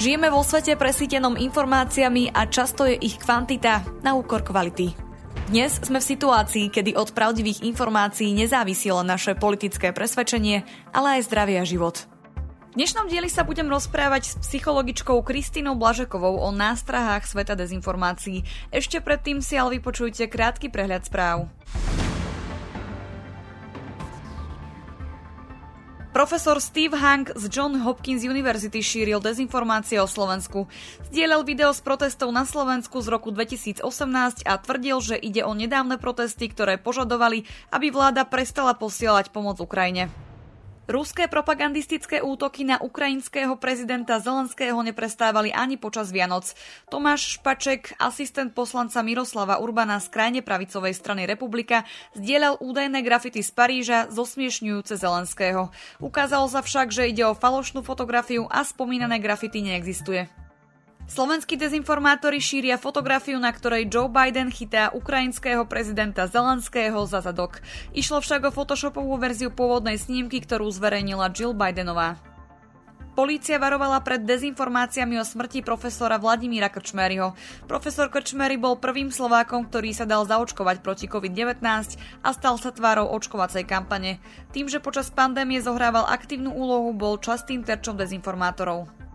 Žijeme vo svete presítenom informáciami a často je ich kvantita na úkor kvality. Dnes sme v situácii, kedy od pravdivých informácií nezávisí len naše politické presvedčenie, ale aj zdravie a život. V dnešnom dieli sa budem rozprávať s psychologičkou Kristínou Blažekovou o nástrahách sveta dezinformácií. Ešte predtým si ale vypočujte krátky prehľad správ. Profesor Steve Hank z John Hopkins University šíril dezinformácie o Slovensku. Zdieľal video z protestov na Slovensku z roku 2018 a tvrdil, že ide o nedávne protesty, ktoré požadovali, aby vláda prestala posielať pomoc Ukrajine. Ruské propagandistické útoky na ukrajinského prezidenta Zelenského neprestávali ani počas Vianoc. Tomáš Špaček, asistent poslanca Miroslava Urbana z krajne pravicovej strany Republika, zdieľal údajné grafity z Paríža zosmiešňujúce Zelenského. Ukázalo sa však, že ide o falošnú fotografiu a spomínané grafity neexistuje. Slovenskí dezinformátori šíria fotografiu, na ktorej Joe Biden chytá ukrajinského prezidenta Zelenského za zadok. Išlo však o photoshopovú verziu pôvodnej snímky, ktorú zverejnila Jill Bidenová. Polícia varovala pred dezinformáciami o smrti profesora Vladimíra Krčmeryho. Profesor Krčmery bol prvým Slovákom, ktorý sa dal zaočkovať proti COVID-19 a stal sa tvárou očkovacej kampane. Tým, že počas pandémie zohrával aktívnu úlohu, bol častým terčom dezinformátorov.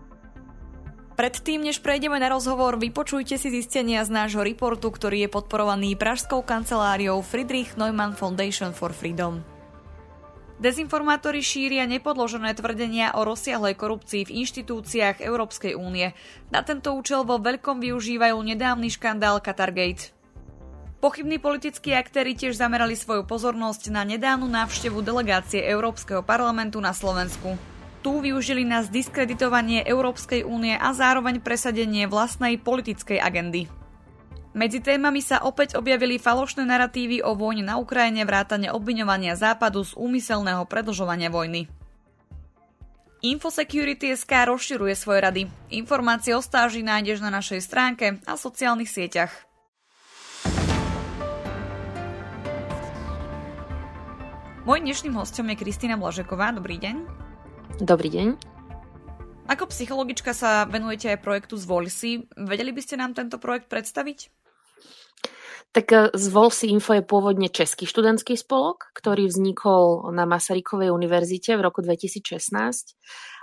Predtým, než prejdeme na rozhovor, vypočujte si zistenia z nášho reportu, ktorý je podporovaný Pražskou kanceláriou Friedrich Neumann Foundation for Freedom. Dezinformátori šíria nepodložené tvrdenia o rozsiahlej korupcii v inštitúciách Európskej únie. Na tento účel vo veľkom využívajú nedávny škandál Qatargate. Pochybní politickí aktéry tiež zamerali svoju pozornosť na nedávnu návštevu delegácie Európskeho parlamentu na Slovensku tu využili na zdiskreditovanie Európskej únie a zároveň presadenie vlastnej politickej agendy. Medzi témami sa opäť objavili falošné narratívy o vojne na Ukrajine vrátane obviňovania Západu z úmyselného predlžovania vojny. Infosecurity SK rozširuje svoje rady. Informácie o stáži nájdeš na našej stránke a sociálnych sieťach. Môj dnešným hostom je Kristýna Blažeková. Dobrý deň. Dobrý deň. Ako psychologička sa venujete aj projektu Zvoľ si. Vedeli by ste nám tento projekt predstaviť? Tak e, Zvol si Info je pôvodne český študentský spolok, ktorý vznikol na Masarykovej univerzite v roku 2016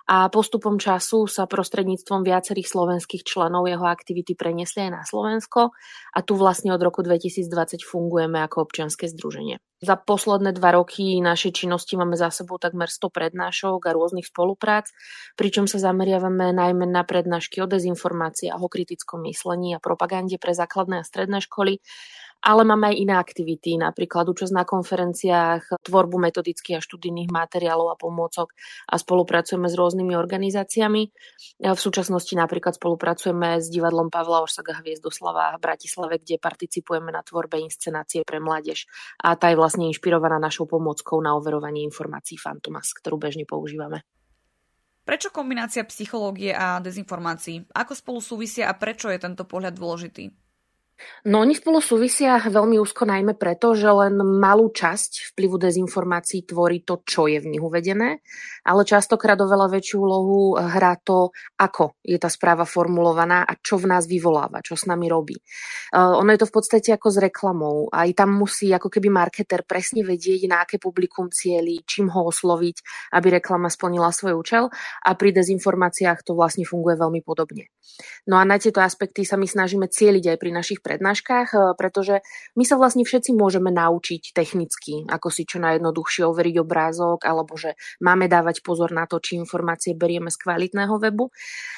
a postupom času sa prostredníctvom viacerých slovenských členov jeho aktivity preniesli aj na Slovensko a tu vlastne od roku 2020 fungujeme ako občianske združenie. Za posledné dva roky našej činnosti máme za sebou takmer 100 prednášok a rôznych spoluprác, pričom sa zameriavame najmä na prednášky o dezinformáciách, o kritickom myslení a propagande pre základné a stredné školy ale máme aj iné aktivity, napríklad účasť na konferenciách, tvorbu metodických a študijných materiálov a pomôcok a spolupracujeme s rôznymi organizáciami. V súčasnosti napríklad spolupracujeme s divadlom Pavla Orsaga Hviezdoslava v Bratislave, kde participujeme na tvorbe inscenácie pre mládež a tá je vlastne inšpirovaná našou pomôckou na overovanie informácií Fantomas, ktorú bežne používame. Prečo kombinácia psychológie a dezinformácií? Ako spolu súvisia a prečo je tento pohľad dôležitý? No oni spolu súvisia veľmi úzko najmä preto, že len malú časť vplyvu dezinformácií tvorí to, čo je v nich uvedené, ale častokrát oveľa väčšiu úlohu hrá to, ako je tá správa formulovaná a čo v nás vyvoláva, čo s nami robí. Uh, ono je to v podstate ako s reklamou. Aj tam musí ako keby marketer presne vedieť, na aké publikum cieli, čím ho osloviť, aby reklama splnila svoj účel a pri dezinformáciách to vlastne funguje veľmi podobne. No a na tieto aspekty sa my snažíme cieliť aj pri našich prednáškach, eh, pretože my sa vlastne všetci môžeme naučiť technicky, ako si čo najjednoduchšie overiť obrázok, alebo že máme dávať pozor na to, či informácie berieme z kvalitného webu,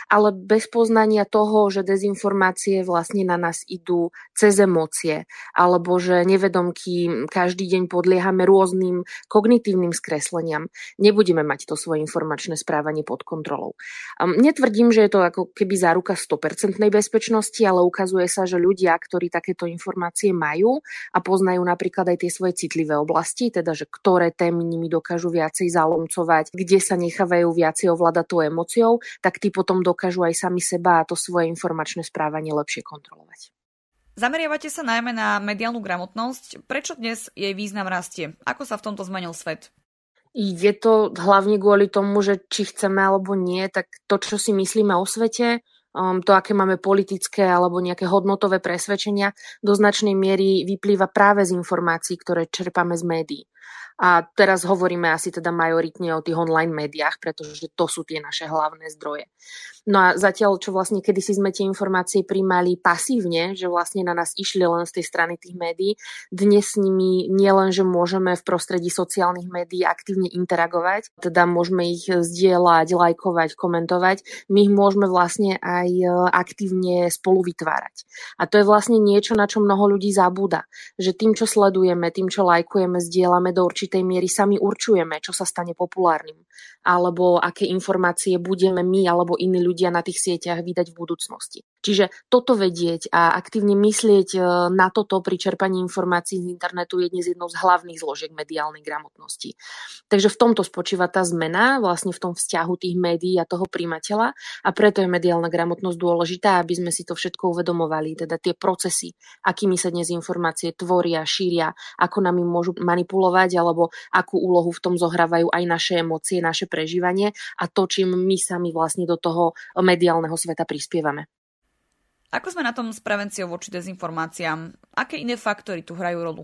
ale bez poznania toho, že dezinformácie vlastne na nás idú cez emócie, alebo že nevedomky každý deň podliehame rôznym kognitívnym skresleniam, nebudeme mať to svoje informačné správanie pod kontrolou. Netvrdím, že je to ako keby záruka 100% bezpečnosti, ale ukazuje sa, že ľudia, ktorí takéto informácie majú a poznajú napríklad aj tie svoje citlivé oblasti, teda že ktoré témy nimi dokážu viacej zalomcovať, kde sa nechávajú viacej ovládať tou emóciou, tak tí potom dokážu aj sami seba a to svoje informačné správanie lepšie kontrolovať. Zameriavate sa najmä na mediálnu gramotnosť. Prečo dnes jej význam rastie? Ako sa v tomto zmenil svet? Je to hlavne kvôli tomu, že či chceme alebo nie, tak to, čo si myslíme o svete, um, to, aké máme politické alebo nejaké hodnotové presvedčenia, do značnej miery vyplýva práve z informácií, ktoré čerpáme z médií. A teraz hovoríme asi teda majoritne o tých online médiách, pretože to sú tie naše hlavné zdroje. No a zatiaľ, čo vlastne kedysi sme tie informácie príjmali pasívne, že vlastne na nás išli len z tej strany tých médií, dnes s nimi nielen, že môžeme v prostredí sociálnych médií aktívne interagovať, teda môžeme ich zdieľať, lajkovať, komentovať, my ich môžeme vlastne aj e, aktívne spolu vytvárať. A to je vlastne niečo, na čo mnoho ľudí zabúda, že tým, čo sledujeme, tým, čo lajkujeme, zdieľame do určitej miery, sami určujeme, čo sa stane populárnym, alebo aké informácie budeme my alebo iní ľudia na tých sieťach vydať v budúcnosti. Čiže toto vedieť a aktívne myslieť e, na toto pri čerpaní informácií z internetu je dnes jednou z hlavných zložiek mediálnej gramotnosti. Takže v tomto spočíva tá zmena, vlastne v tom vzťahu tých médií a toho príjmateľa a preto je mediálna gramotnosť dôležitá, aby sme si to všetko uvedomovali, teda tie procesy, akými sa dnes informácie tvoria, šíria, ako nami môžu manipulovať alebo akú úlohu v tom zohrávajú aj naše emócie, naše prežívanie a to, čím my sami vlastne do toho mediálneho sveta prispievame. Ako sme na tom s prevenciou voči dezinformáciám? Aké iné faktory tu hrajú rolu?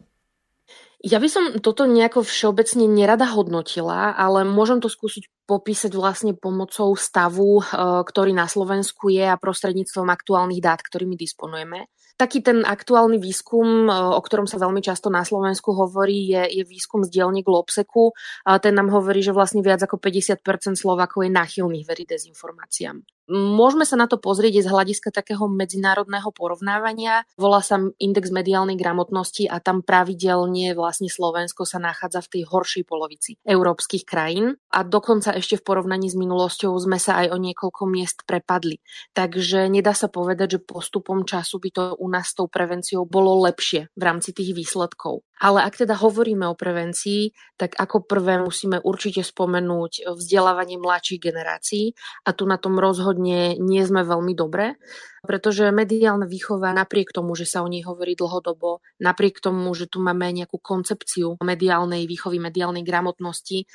Ja by som toto nejako všeobecne nerada hodnotila, ale môžem to skúsiť popísať vlastne pomocou stavu, e, ktorý na Slovensku je a prostredníctvom aktuálnych dát, ktorými disponujeme. Taký ten aktuálny výskum, e, o ktorom sa veľmi často na Slovensku hovorí, je, je výskum z dielne Globseku. Ten nám hovorí, že vlastne viac ako 50% Slovákov je nachylných veriť dezinformáciám. Môžeme sa na to pozrieť z hľadiska takého medzinárodného porovnávania. Volá sa index mediálnej gramotnosti a tam pravidelne vlastne Slovensko sa nachádza v tej horšej polovici európskych krajín a dokonca ešte v porovnaní s minulosťou sme sa aj o niekoľko miest prepadli. Takže nedá sa povedať, že postupom času by to u nás s tou prevenciou bolo lepšie v rámci tých výsledkov. Ale ak teda hovoríme o prevencii, tak ako prvé musíme určite spomenúť vzdelávanie mladších generácií a tu na tom rozhodne nie sme veľmi dobré, pretože mediálna výchova napriek tomu, že sa o nej hovorí dlhodobo, napriek tomu, že tu máme nejakú koncepciu mediálnej výchovy, mediálnej gramotnosti,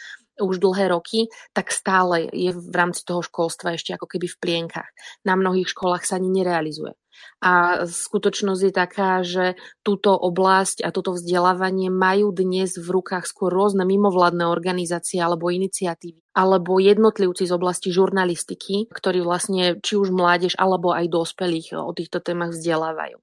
už dlhé roky, tak stále je v rámci toho školstva ešte ako keby v plienkach. Na mnohých školách sa ani nerealizuje. A skutočnosť je taká, že túto oblasť a toto vzdelávanie majú dnes v rukách skôr rôzne mimovládne organizácie alebo iniciatívy, alebo jednotlivci z oblasti žurnalistiky, ktorí vlastne či už mládež alebo aj dospelých o týchto témach vzdelávajú.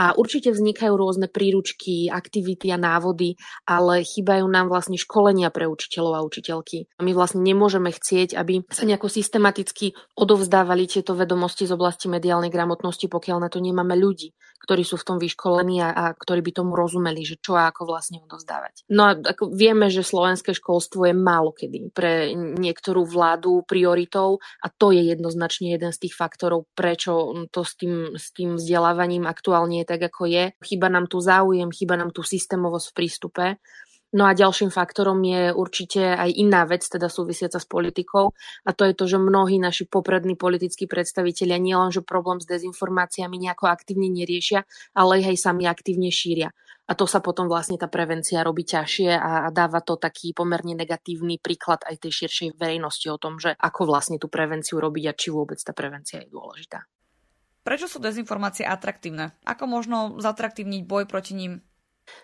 A určite vznikajú rôzne príručky, aktivity a návody, ale chýbajú nám vlastne školenia pre učiteľov a učiteľky. My vlastne nemôžeme chcieť, aby sa nejako systematicky odovzdávali tieto vedomosti z oblasti mediálnej gramotnosti, pokiaľ na to nemáme ľudí, ktorí sú v tom vyškolení a, a ktorí by tomu rozumeli, že čo a ako vlastne odovzdávať. No a ako vieme, že slovenské školstvo je málo kedy pre niektorú vládu prioritou a to je jednoznačne jeden z tých faktorov, prečo to s tým, s tým vzdelávaním aktuálne je tak, ako je. Chyba nám tu záujem, chyba nám tu systémovosť v prístupe. No a ďalším faktorom je určite aj iná vec, teda súvisiaca s politikou, a to je to, že mnohí naši poprední politickí predstavitelia nielenže problém s dezinformáciami nejako aktívne neriešia, ale ich aj sami aktívne šíria. A to sa potom vlastne tá prevencia robí ťažšie a, dáva to taký pomerne negatívny príklad aj tej širšej verejnosti o tom, že ako vlastne tú prevenciu robiť a či vôbec tá prevencia je dôležitá. Prečo sú dezinformácie atraktívne? Ako možno zatraktívniť boj proti ním?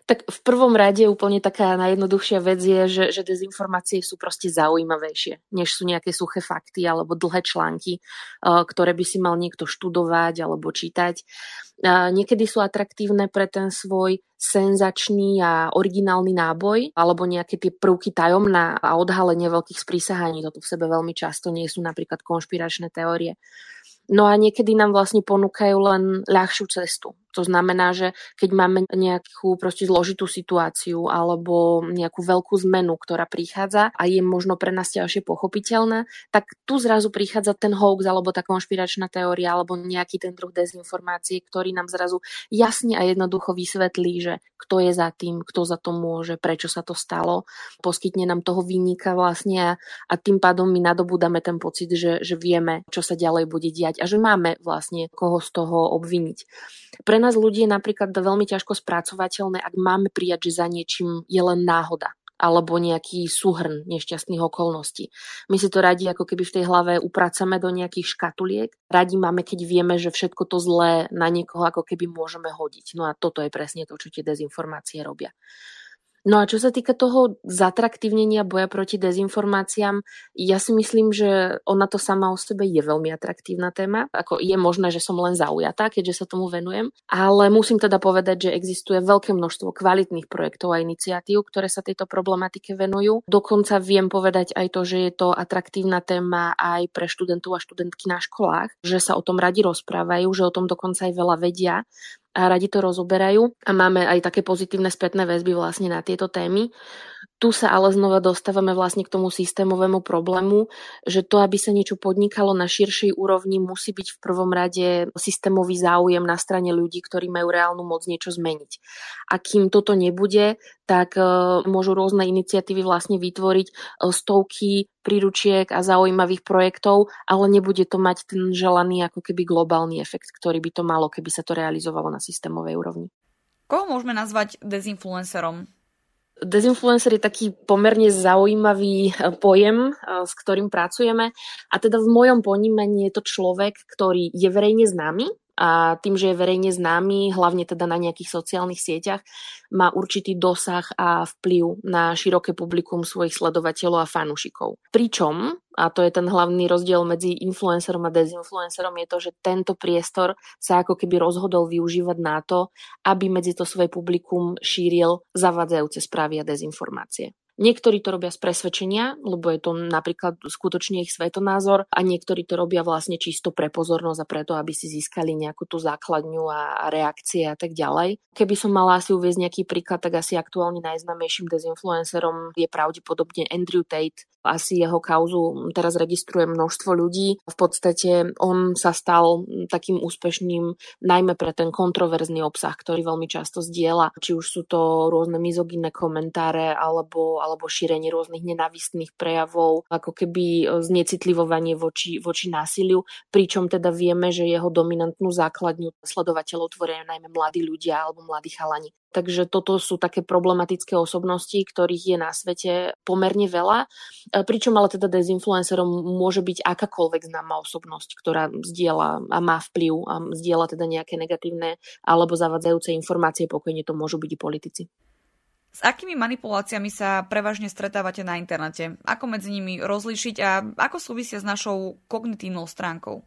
Tak v prvom rade úplne taká najjednoduchšia vec je, že, že dezinformácie sú proste zaujímavejšie, než sú nejaké suché fakty alebo dlhé články, ktoré by si mal niekto študovať alebo čítať. Niekedy sú atraktívne pre ten svoj senzačný a originálny náboj alebo nejaké tie prvky tajomná a odhalenie veľkých sprísahaní. Toto v sebe veľmi často nie sú napríklad konšpiračné teórie. No a niekedy nám vlastne ponúkajú len ľahšiu cestu. To znamená, že keď máme nejakú proste zložitú situáciu alebo nejakú veľkú zmenu, ktorá prichádza a je možno pre nás ťažšie pochopiteľná, tak tu zrazu prichádza ten hoax alebo tá konšpiračná teória alebo nejaký ten druh dezinformácie, ktorý nám zrazu jasne a jednoducho vysvetlí, že kto je za tým, kto za to môže, prečo sa to stalo, poskytne nám toho výnika vlastne a, a tým pádom my nadobúdame ten pocit, že, že vieme, čo sa ďalej bude diať a že máme vlastne koho z toho obviniť. Pre nás ľudí je napríklad veľmi ťažko spracovateľné, ak máme prijať, že za niečím je len náhoda alebo nejaký súhrn nešťastných okolností. My si to radi ako keby v tej hlave upracame do nejakých škatuliek. Radi máme, keď vieme, že všetko to zlé na niekoho ako keby môžeme hodiť. No a toto je presne to, čo tie dezinformácie robia. No a čo sa týka toho zatraktívnenia boja proti dezinformáciám, ja si myslím, že ona to sama o sebe je veľmi atraktívna téma. Ako je možné, že som len zaujatá, keďže sa tomu venujem, ale musím teda povedať, že existuje veľké množstvo kvalitných projektov a iniciatív, ktoré sa tejto problematike venujú. Dokonca viem povedať aj to, že je to atraktívna téma aj pre študentov a študentky na školách, že sa o tom radi rozprávajú, že o tom dokonca aj veľa vedia a radi to rozoberajú a máme aj také pozitívne spätné väzby vlastne na tieto témy. Tu sa ale znova dostávame vlastne k tomu systémovému problému, že to, aby sa niečo podnikalo na širšej úrovni, musí byť v prvom rade systémový záujem na strane ľudí, ktorí majú reálnu moc niečo zmeniť. A kým toto nebude, tak uh, môžu rôzne iniciatívy vlastne vytvoriť uh, stovky príručiek a zaujímavých projektov, ale nebude to mať ten želaný ako keby globálny efekt, ktorý by to malo, keby sa to realizovalo na systémovej úrovni. Koho môžeme nazvať dezinfluencerom? Dezinfluencer je taký pomerne zaujímavý eh, pojem, eh, s ktorým pracujeme. A teda v mojom ponímaní je to človek, ktorý je verejne známy, a tým, že je verejne známy, hlavne teda na nejakých sociálnych sieťach, má určitý dosah a vplyv na široké publikum svojich sledovateľov a fanúšikov. Pričom, a to je ten hlavný rozdiel medzi influencerom a dezinfluencerom, je to, že tento priestor sa ako keby rozhodol využívať na to, aby medzi to svoje publikum šíril zavadzajúce správy a dezinformácie. Niektorí to robia z presvedčenia, lebo je to napríklad skutočne ich svetonázor a niektorí to robia vlastne čisto pre pozornosť a preto, aby si získali nejakú tú základňu a reakcie a tak ďalej. Keby som mala asi uviezť nejaký príklad, tak asi aktuálne najznámejším dezinfluencerom je pravdepodobne Andrew Tate, asi jeho kauzu teraz registruje množstvo ľudí. V podstate on sa stal takým úspešným najmä pre ten kontroverzný obsah, ktorý veľmi často zdieľa. Či už sú to rôzne mizogynné komentáre alebo, alebo šírenie rôznych nenavistných prejavov, ako keby znecitlivovanie voči, voči násiliu, pričom teda vieme, že jeho dominantnú základňu sledovateľov tvoria najmä mladí ľudia alebo mladí chalani. Takže toto sú také problematické osobnosti, ktorých je na svete pomerne veľa. E, pričom ale teda dezinfluencerom môže byť akákoľvek známa osobnosť, ktorá zdieľa a má vplyv a zdieľa teda nejaké negatívne alebo zavadzajúce informácie, pokojne to môžu byť i politici. S akými manipuláciami sa prevažne stretávate na internete? Ako medzi nimi rozlíšiť a ako súvisia s našou kognitívnou stránkou?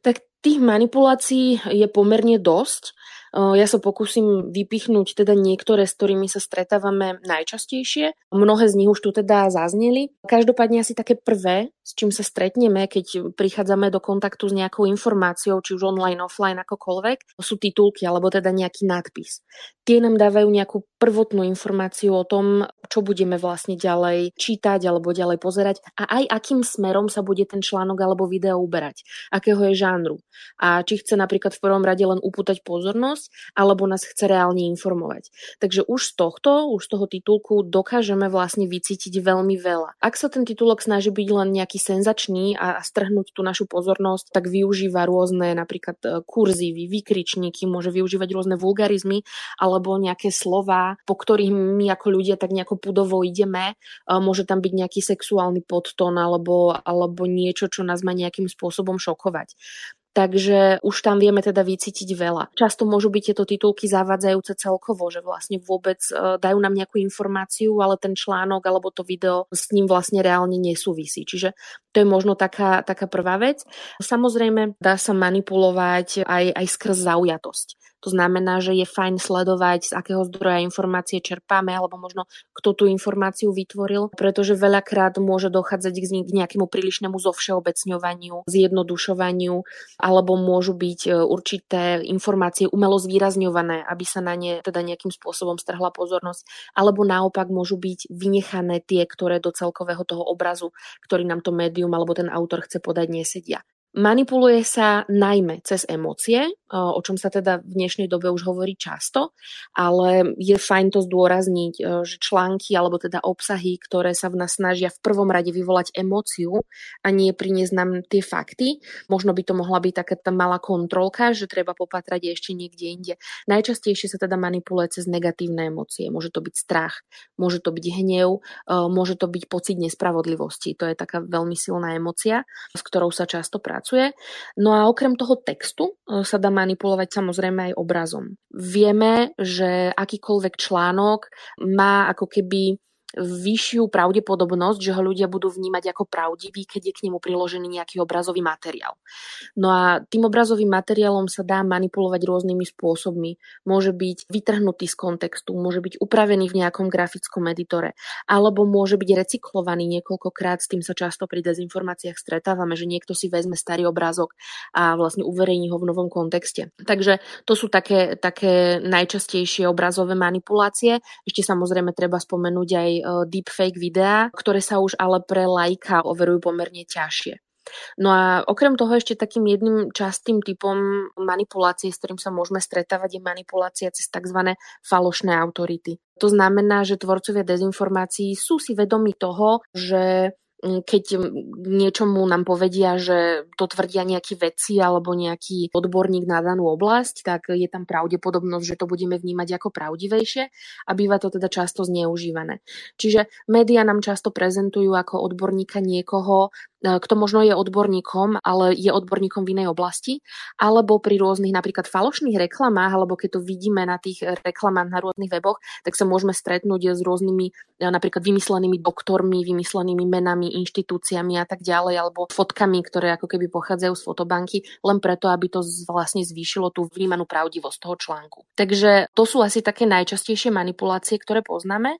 Tak tých manipulácií je pomerne dosť. Ja sa pokúsim vypichnúť teda niektoré, s ktorými sa stretávame najčastejšie. Mnohé z nich už tu teda zazneli. Každopádne asi také prvé, s čím sa stretneme, keď prichádzame do kontaktu s nejakou informáciou, či už online, offline, akokoľvek, sú titulky alebo teda nejaký nadpis. Tie nám dávajú nejakú prvotnú informáciu o tom, čo budeme vlastne ďalej čítať alebo ďalej pozerať a aj akým smerom sa bude ten článok alebo video uberať, akého je žánru a či chce napríklad v prvom rade len upútať pozornosť alebo nás chce reálne informovať. Takže už z tohto, už z toho titulku dokážeme vlastne vycítiť veľmi veľa. Ak sa ten titulok snaží byť len nejaký senzačný a strhnúť tú našu pozornosť, tak využíva rôzne napríklad e, kurzívy, vykričníky, môže využívať rôzne vulgarizmy alebo nejaké slova, po ktorých my ako ľudia tak nejako pudovo ideme. E, môže tam byť nejaký sexuálny podtón alebo, alebo niečo, čo nás má nejakým spôsobom šokovať takže už tam vieme teda vycítiť veľa. Často môžu byť tieto titulky zavádzajúce celkovo, že vlastne vôbec e, dajú nám nejakú informáciu, ale ten článok alebo to video s ním vlastne reálne nesúvisí. Čiže to je možno taká, taká prvá vec. Samozrejme, dá sa manipulovať aj, aj skrz zaujatosť. To znamená, že je fajn sledovať, z akého zdroja informácie čerpáme, alebo možno kto tú informáciu vytvoril, pretože veľakrát môže dochádzať k nejakému prílišnému zovšeobecňovaniu, zjednodušovaniu, alebo môžu byť e, určité informácie umelo zvýrazňované, aby sa na ne teda nejakým spôsobom strhla pozornosť, alebo naopak môžu byť vynechané tie, ktoré do celkového toho obrazu, ktorý nám to médium alebo ten autor chce podať, nesedia. Manipuluje sa najmä cez emócie, o čom sa teda v dnešnej dobe už hovorí často, ale je fajn to zdôrazniť, že články alebo teda obsahy, ktoré sa v nás snažia v prvom rade vyvolať emóciu a nie priniesť nám tie fakty, možno by to mohla byť taká tá malá kontrolka, že treba popatrať ešte niekde inde. Najčastejšie sa teda manipuluje cez negatívne emócie. Môže to byť strach, môže to byť hnev, môže to byť pocit nespravodlivosti. To je taká veľmi silná emócia, s ktorou sa často pracuje pracuje. No a okrem toho textu e, sa dá manipulovať samozrejme aj obrazom. Vieme, že akýkoľvek článok má ako keby vyššiu pravdepodobnosť, že ho ľudia budú vnímať ako pravdivý, keď je k nemu priložený nejaký obrazový materiál. No a tým obrazovým materiálom sa dá manipulovať rôznymi spôsobmi. Môže byť vytrhnutý z kontextu, môže byť upravený v nejakom grafickom editore, alebo môže byť recyklovaný niekoľkokrát, s tým sa často pri dezinformáciách stretávame, že niekto si vezme starý obrázok a vlastne uverejní ho v novom kontexte. Takže to sú také, také najčastejšie obrazové manipulácie. Ešte samozrejme treba spomenúť aj deepfake videá, ktoré sa už ale pre lajka overujú pomerne ťažšie. No a okrem toho ešte takým jedným častým typom manipulácie, s ktorým sa môžeme stretávať, je manipulácia cez tzv. falošné autority. To znamená, že tvorcovia dezinformácií sú si vedomi toho, že keď niečomu nám povedia, že to tvrdia nejakí vedci alebo nejaký odborník na danú oblasť, tak je tam pravdepodobnosť, že to budeme vnímať ako pravdivejšie a býva to teda často zneužívané. Čiže médiá nám často prezentujú ako odborníka niekoho, kto možno je odborníkom, ale je odborníkom v inej oblasti, alebo pri rôznych napríklad falošných reklamách, alebo keď to vidíme na tých reklamách na rôznych weboch, tak sa môžeme stretnúť s rôznymi e, napríklad vymyslenými doktormi, vymyslenými menami, inštitúciami a tak ďalej, alebo fotkami, ktoré ako keby pochádzajú z fotobanky, len preto, aby to vlastne zvýšilo tú vnímanú pravdivosť toho článku. Takže to sú asi také najčastejšie manipulácie, ktoré poznáme.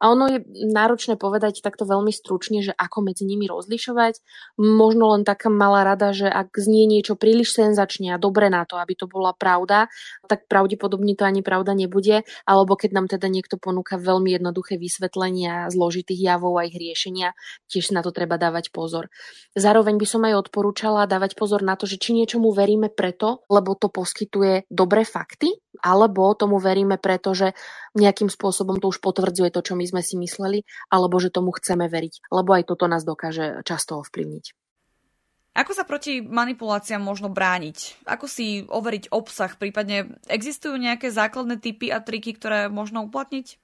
A ono je náročné povedať takto veľmi stručne, že ako medzi nimi rozlišovať. Možno len taká malá rada, že ak znie niečo príliš senzačne a dobre na to, aby to bola pravda, tak pravdepodobne to ani pravda nebude, alebo keď nám teda niekto ponúka veľmi jednoduché vysvetlenia zložitých javov a ich riešenia, tiež na to treba dávať pozor. Zároveň by som aj odporúčala dávať pozor na to, že či niečomu veríme preto, lebo to poskytuje dobré fakty, alebo tomu veríme preto, že nejakým spôsobom to už potvrdzuje to, čo my sme si mysleli, alebo že tomu chceme veriť, lebo aj toto nás dokáže často ovplyvniť. Ako sa proti manipuláciám možno brániť? Ako si overiť obsah? Prípadne existujú nejaké základné typy a triky, ktoré možno uplatniť?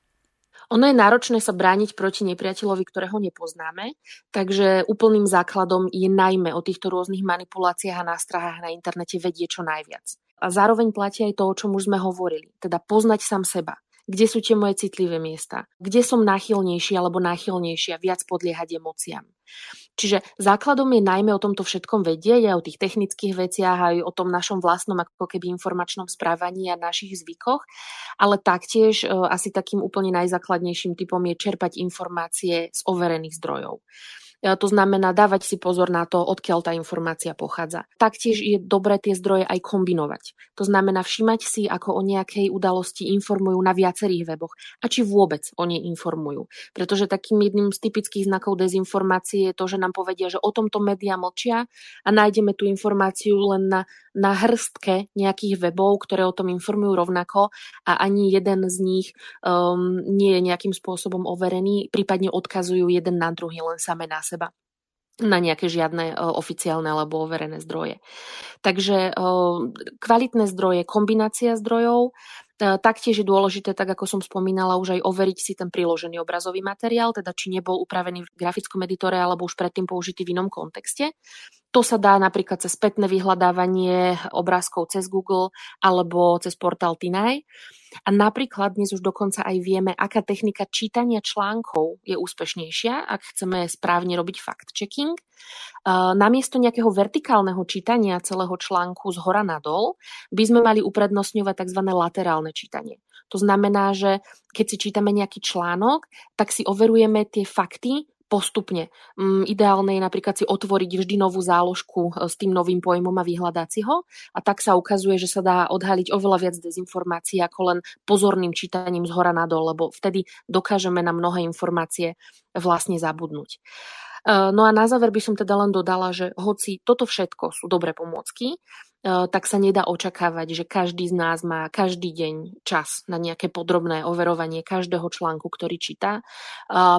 Ono je náročné sa brániť proti nepriateľovi, ktorého nepoznáme, takže úplným základom je najmä o týchto rôznych manipuláciách a nástrahách na internete vedieť čo najviac. A zároveň platí aj to, o čom už sme hovorili, teda poznať sám seba kde sú tie moje citlivé miesta, kde som náchylnejší alebo náchylnejšia viac podliehať emóciám. Čiže základom je najmä o tomto všetkom vedieť, aj o tých technických veciach, aj o tom našom vlastnom ako keby informačnom správaní a našich zvykoch, ale taktiež e, asi takým úplne najzákladnejším typom je čerpať informácie z overených zdrojov. To znamená dávať si pozor na to, odkiaľ tá informácia pochádza. Taktiež je dobré tie zdroje aj kombinovať. To znamená všímať si, ako o nejakej udalosti informujú na viacerých weboch a či vôbec o nej informujú. Pretože takým jedným z typických znakov dezinformácie je to, že nám povedia, že o tomto médiá mlčia a nájdeme tú informáciu len na, na hrstke nejakých webov, ktoré o tom informujú rovnako a ani jeden z nich um, nie je nejakým spôsobom overený, prípadne odkazujú jeden na druhý len same na seba na nejaké žiadne oficiálne alebo overené zdroje. Takže kvalitné zdroje, kombinácia zdrojov, Taktiež je dôležité, tak ako som spomínala, už aj overiť si ten priložený obrazový materiál, teda či nebol upravený v grafickom editore alebo už predtým použitý v inom kontexte. To sa dá napríklad cez spätné vyhľadávanie obrázkov cez Google alebo cez portál Tinaj. A napríklad dnes už dokonca aj vieme, aká technika čítania článkov je úspešnejšia, ak chceme správne robiť fact-checking. Namiesto nejakého vertikálneho čítania celého článku z hora nadol by sme mali uprednostňovať tzv. laterálne čítanie. To znamená, že keď si čítame nejaký článok, tak si overujeme tie fakty postupne. Mm, ideálne je napríklad si otvoriť vždy novú záložku e, s tým novým pojmom a vyhľadať si ho a tak sa ukazuje, že sa dá odhaliť oveľa viac dezinformácií ako len pozorným čítaním z hora nadol, lebo vtedy dokážeme na mnohé informácie vlastne zabudnúť. No a na záver by som teda len dodala, že hoci toto všetko sú dobré pomôcky, E, tak sa nedá očakávať, že každý z nás má každý deň čas na nejaké podrobné overovanie každého článku, ktorý číta.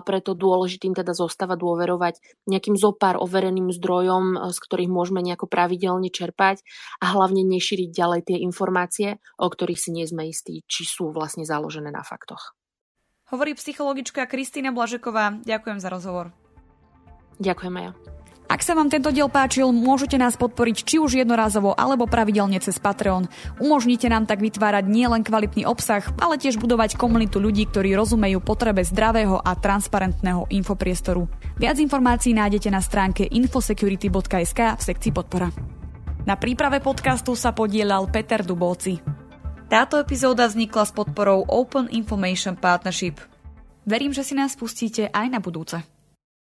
Preto dôležitým teda zostáva dôverovať nejakým zopár overeným zdrojom, e, z ktorých môžeme nejako pravidelne čerpať a hlavne nešíriť ďalej tie informácie, o ktorých si nie sme istí, či sú vlastne založené na faktoch. Hovorí psychologička Kristýna Blažeková. Ďakujem za rozhovor. Ďakujem aj ja. Ak sa vám tento diel páčil, môžete nás podporiť či už jednorázovo alebo pravidelne cez Patreon. Umožnite nám tak vytvárať nielen kvalitný obsah, ale tiež budovať komunitu ľudí, ktorí rozumejú potrebe zdravého a transparentného infopriestoru. Viac informácií nájdete na stránke infosecurity.sk v sekcii podpora. Na príprave podcastu sa podielal Peter Dubovci. Táto epizóda vznikla s podporou Open Information Partnership. Verím, že si nás pustíte aj na budúce.